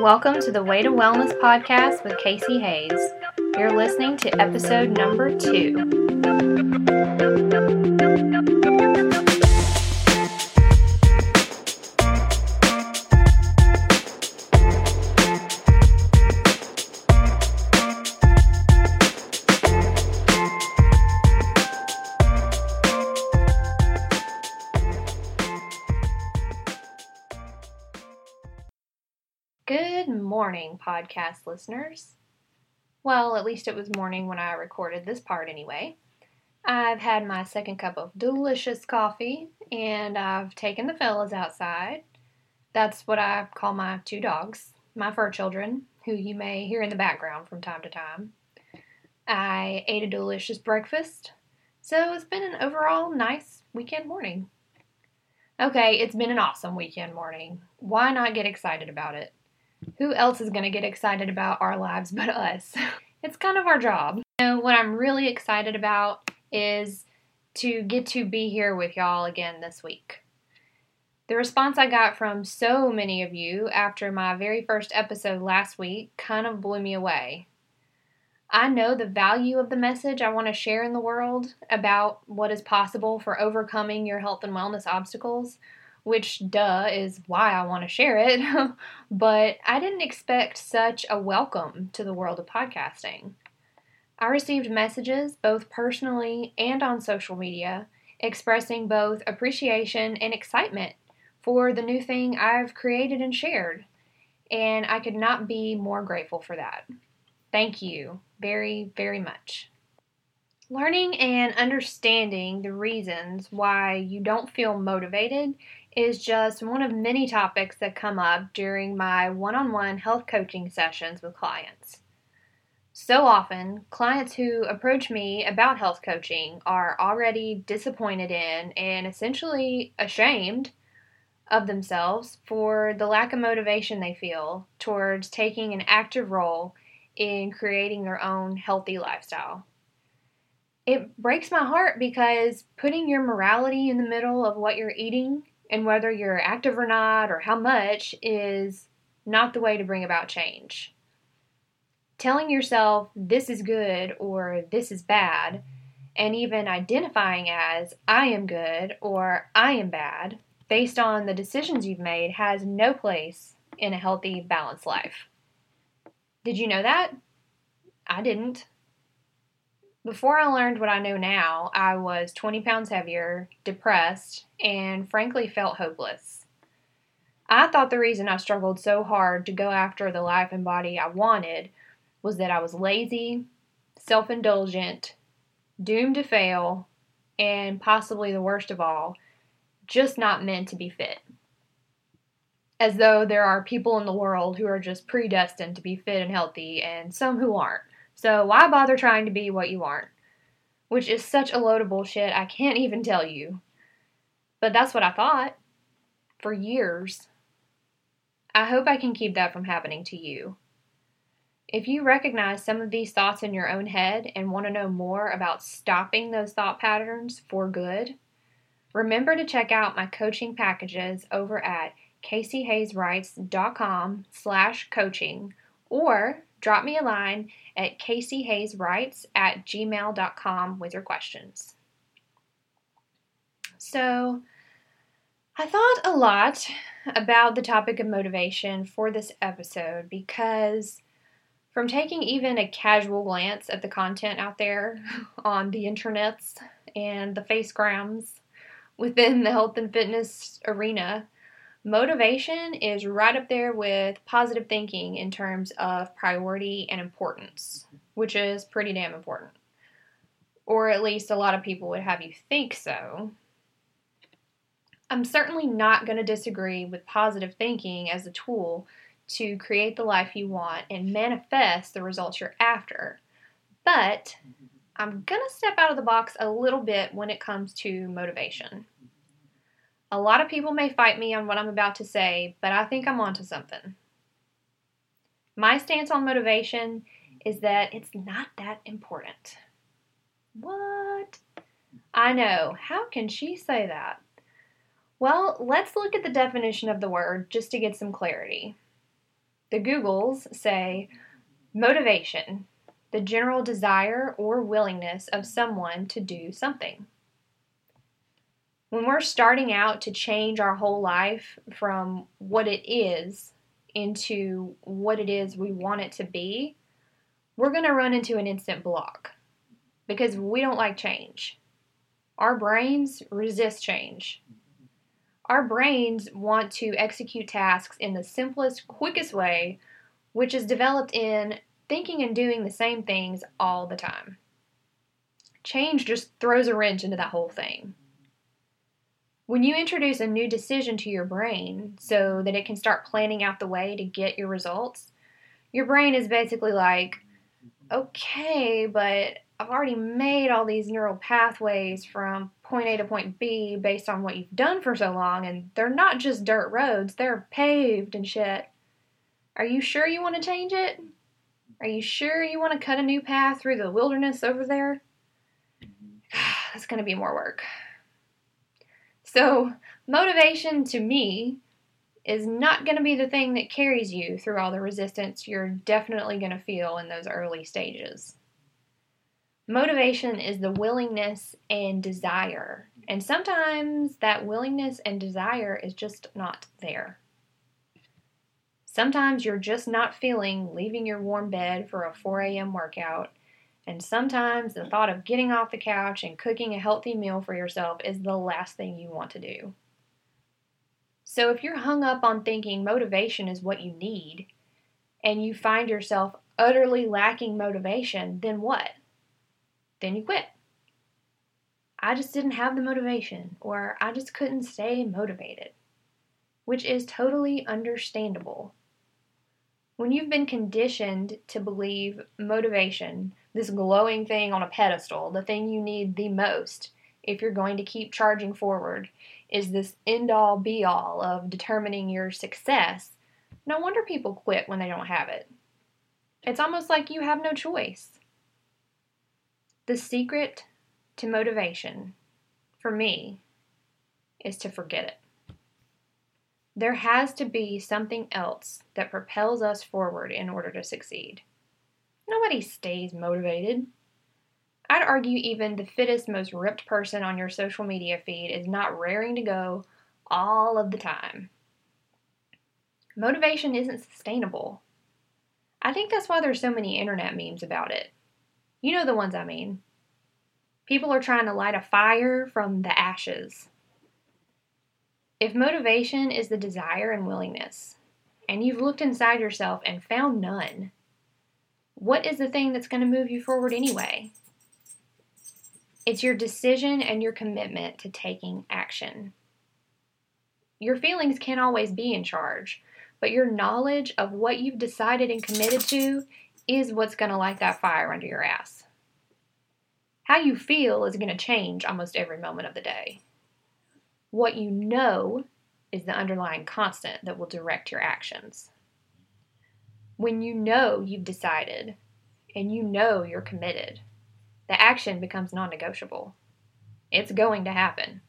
Welcome to the Way to Wellness podcast with Casey Hayes. You're listening to episode number two. Podcast listeners. Well, at least it was morning when I recorded this part anyway. I've had my second cup of delicious coffee and I've taken the fellas outside. That's what I call my two dogs, my fur children, who you may hear in the background from time to time. I ate a delicious breakfast, so it's been an overall nice weekend morning. Okay, it's been an awesome weekend morning. Why not get excited about it? Who else is going to get excited about our lives but us? It's kind of our job. Know, what I'm really excited about is to get to be here with y'all again this week. The response I got from so many of you after my very first episode last week kind of blew me away. I know the value of the message I want to share in the world about what is possible for overcoming your health and wellness obstacles which, duh, is why I want to share it. but I didn't expect such a welcome to the world of podcasting. I received messages, both personally and on social media, expressing both appreciation and excitement for the new thing I've created and shared. And I could not be more grateful for that. Thank you very, very much. Learning and understanding the reasons why you don't feel motivated is just one of many topics that come up during my one on one health coaching sessions with clients. So often, clients who approach me about health coaching are already disappointed in and essentially ashamed of themselves for the lack of motivation they feel towards taking an active role in creating their own healthy lifestyle. It breaks my heart because putting your morality in the middle of what you're eating and whether you're active or not or how much is not the way to bring about change. Telling yourself this is good or this is bad, and even identifying as I am good or I am bad based on the decisions you've made has no place in a healthy, balanced life. Did you know that? I didn't. Before I learned what I know now, I was 20 pounds heavier, depressed, and frankly felt hopeless. I thought the reason I struggled so hard to go after the life and body I wanted was that I was lazy, self indulgent, doomed to fail, and possibly the worst of all, just not meant to be fit. As though there are people in the world who are just predestined to be fit and healthy, and some who aren't. So why bother trying to be what you aren't? Which is such a load of bullshit, I can't even tell you. But that's what I thought for years. I hope I can keep that from happening to you. If you recognize some of these thoughts in your own head and want to know more about stopping those thought patterns for good, remember to check out my coaching packages over at caseyhayeswrites.com slash coaching or drop me a line at caseyhayeswrites at gmail.com with your questions. So, I thought a lot about the topic of motivation for this episode because from taking even a casual glance at the content out there on the internets and the facegrams within the health and fitness arena, Motivation is right up there with positive thinking in terms of priority and importance, which is pretty damn important. Or at least a lot of people would have you think so. I'm certainly not going to disagree with positive thinking as a tool to create the life you want and manifest the results you're after. But I'm going to step out of the box a little bit when it comes to motivation. A lot of people may fight me on what I'm about to say, but I think I'm onto something. My stance on motivation is that it's not that important. What? I know. How can she say that? Well, let's look at the definition of the word just to get some clarity. The Googles say motivation, the general desire or willingness of someone to do something. When we're starting out to change our whole life from what it is into what it is we want it to be, we're going to run into an instant block because we don't like change. Our brains resist change. Our brains want to execute tasks in the simplest, quickest way, which is developed in thinking and doing the same things all the time. Change just throws a wrench into that whole thing. When you introduce a new decision to your brain so that it can start planning out the way to get your results, your brain is basically like, okay, but I've already made all these neural pathways from point A to point B based on what you've done for so long, and they're not just dirt roads, they're paved and shit. Are you sure you want to change it? Are you sure you want to cut a new path through the wilderness over there? That's going to be more work. So, motivation to me is not going to be the thing that carries you through all the resistance you're definitely going to feel in those early stages. Motivation is the willingness and desire, and sometimes that willingness and desire is just not there. Sometimes you're just not feeling leaving your warm bed for a 4 a.m. workout, and sometimes the thought of getting off the couch and cooking a healthy meal for yourself is the last thing you want to do. So if you're hung up on thinking motivation is what you need, and you find yourself utterly lacking motivation, then what? then you quit. I just didn't have the motivation, or I just couldn't stay motivated, which is totally understandable. When you've been conditioned to believe motivation, this glowing thing on a pedestal, the thing you need the most if you're going to keep charging forward, is this end all be all of determining your success, no wonder people quit when they don't have it. It's almost like you have no choice. The secret to motivation, for me, is to forget it. There has to be something else that propels us forward in order to succeed. Nobody stays motivated. I'd argue even the fittest, most ripped person on your social media feed is not raring to go all of the time. Motivation isn't sustainable. I think that's why there's so many internet memes about it. You know the ones I mean. People are trying to light a fire from the ashes. If motivation is the desire and willingness, and you've looked inside yourself and found none, what is the thing that's going to move you forward anyway? It's your decision and your commitment to taking action. Your feelings can't always be in charge, but your knowledge of what you've decided and committed to is what's going to light that fire under your ass. How you feel is going to change almost every moment of the day. What you know is the underlying constant that will direct your actions. When you know you've decided and you know you're committed, the action becomes non negotiable. It's going to happen.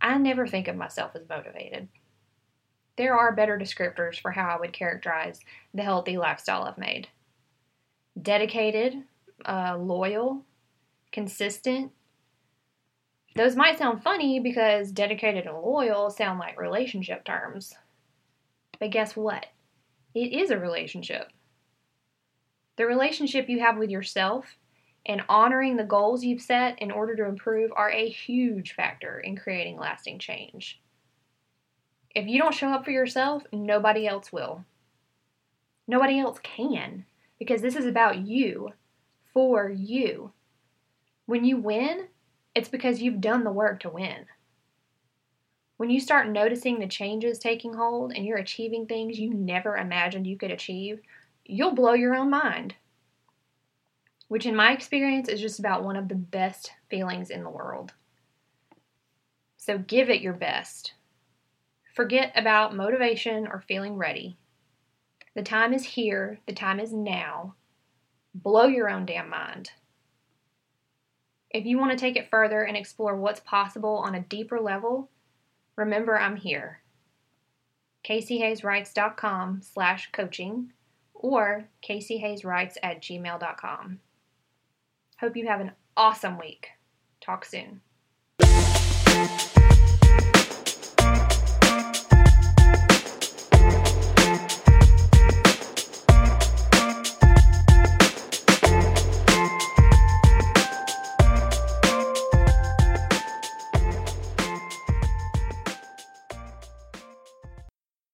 I never think of myself as motivated. There are better descriptors for how I would characterize the healthy lifestyle I've made. Dedicated, uh, loyal, consistent. Those might sound funny because dedicated and loyal sound like relationship terms. But guess what? It is a relationship. The relationship you have with yourself and honoring the goals you've set in order to improve are a huge factor in creating lasting change. If you don't show up for yourself, nobody else will. Nobody else can because this is about you for you. When you win, it's because you've done the work to win. When you start noticing the changes taking hold and you're achieving things you never imagined you could achieve, you'll blow your own mind. Which, in my experience, is just about one of the best feelings in the world. So give it your best. Forget about motivation or feeling ready. The time is here, the time is now, blow your own damn mind. If you want to take it further and explore what's possible on a deeper level, remember I'm here. CaseyHayesWrites.com slash coaching or CaseyHayesWrites at gmail.com. Hope you have an awesome week. Talk soon.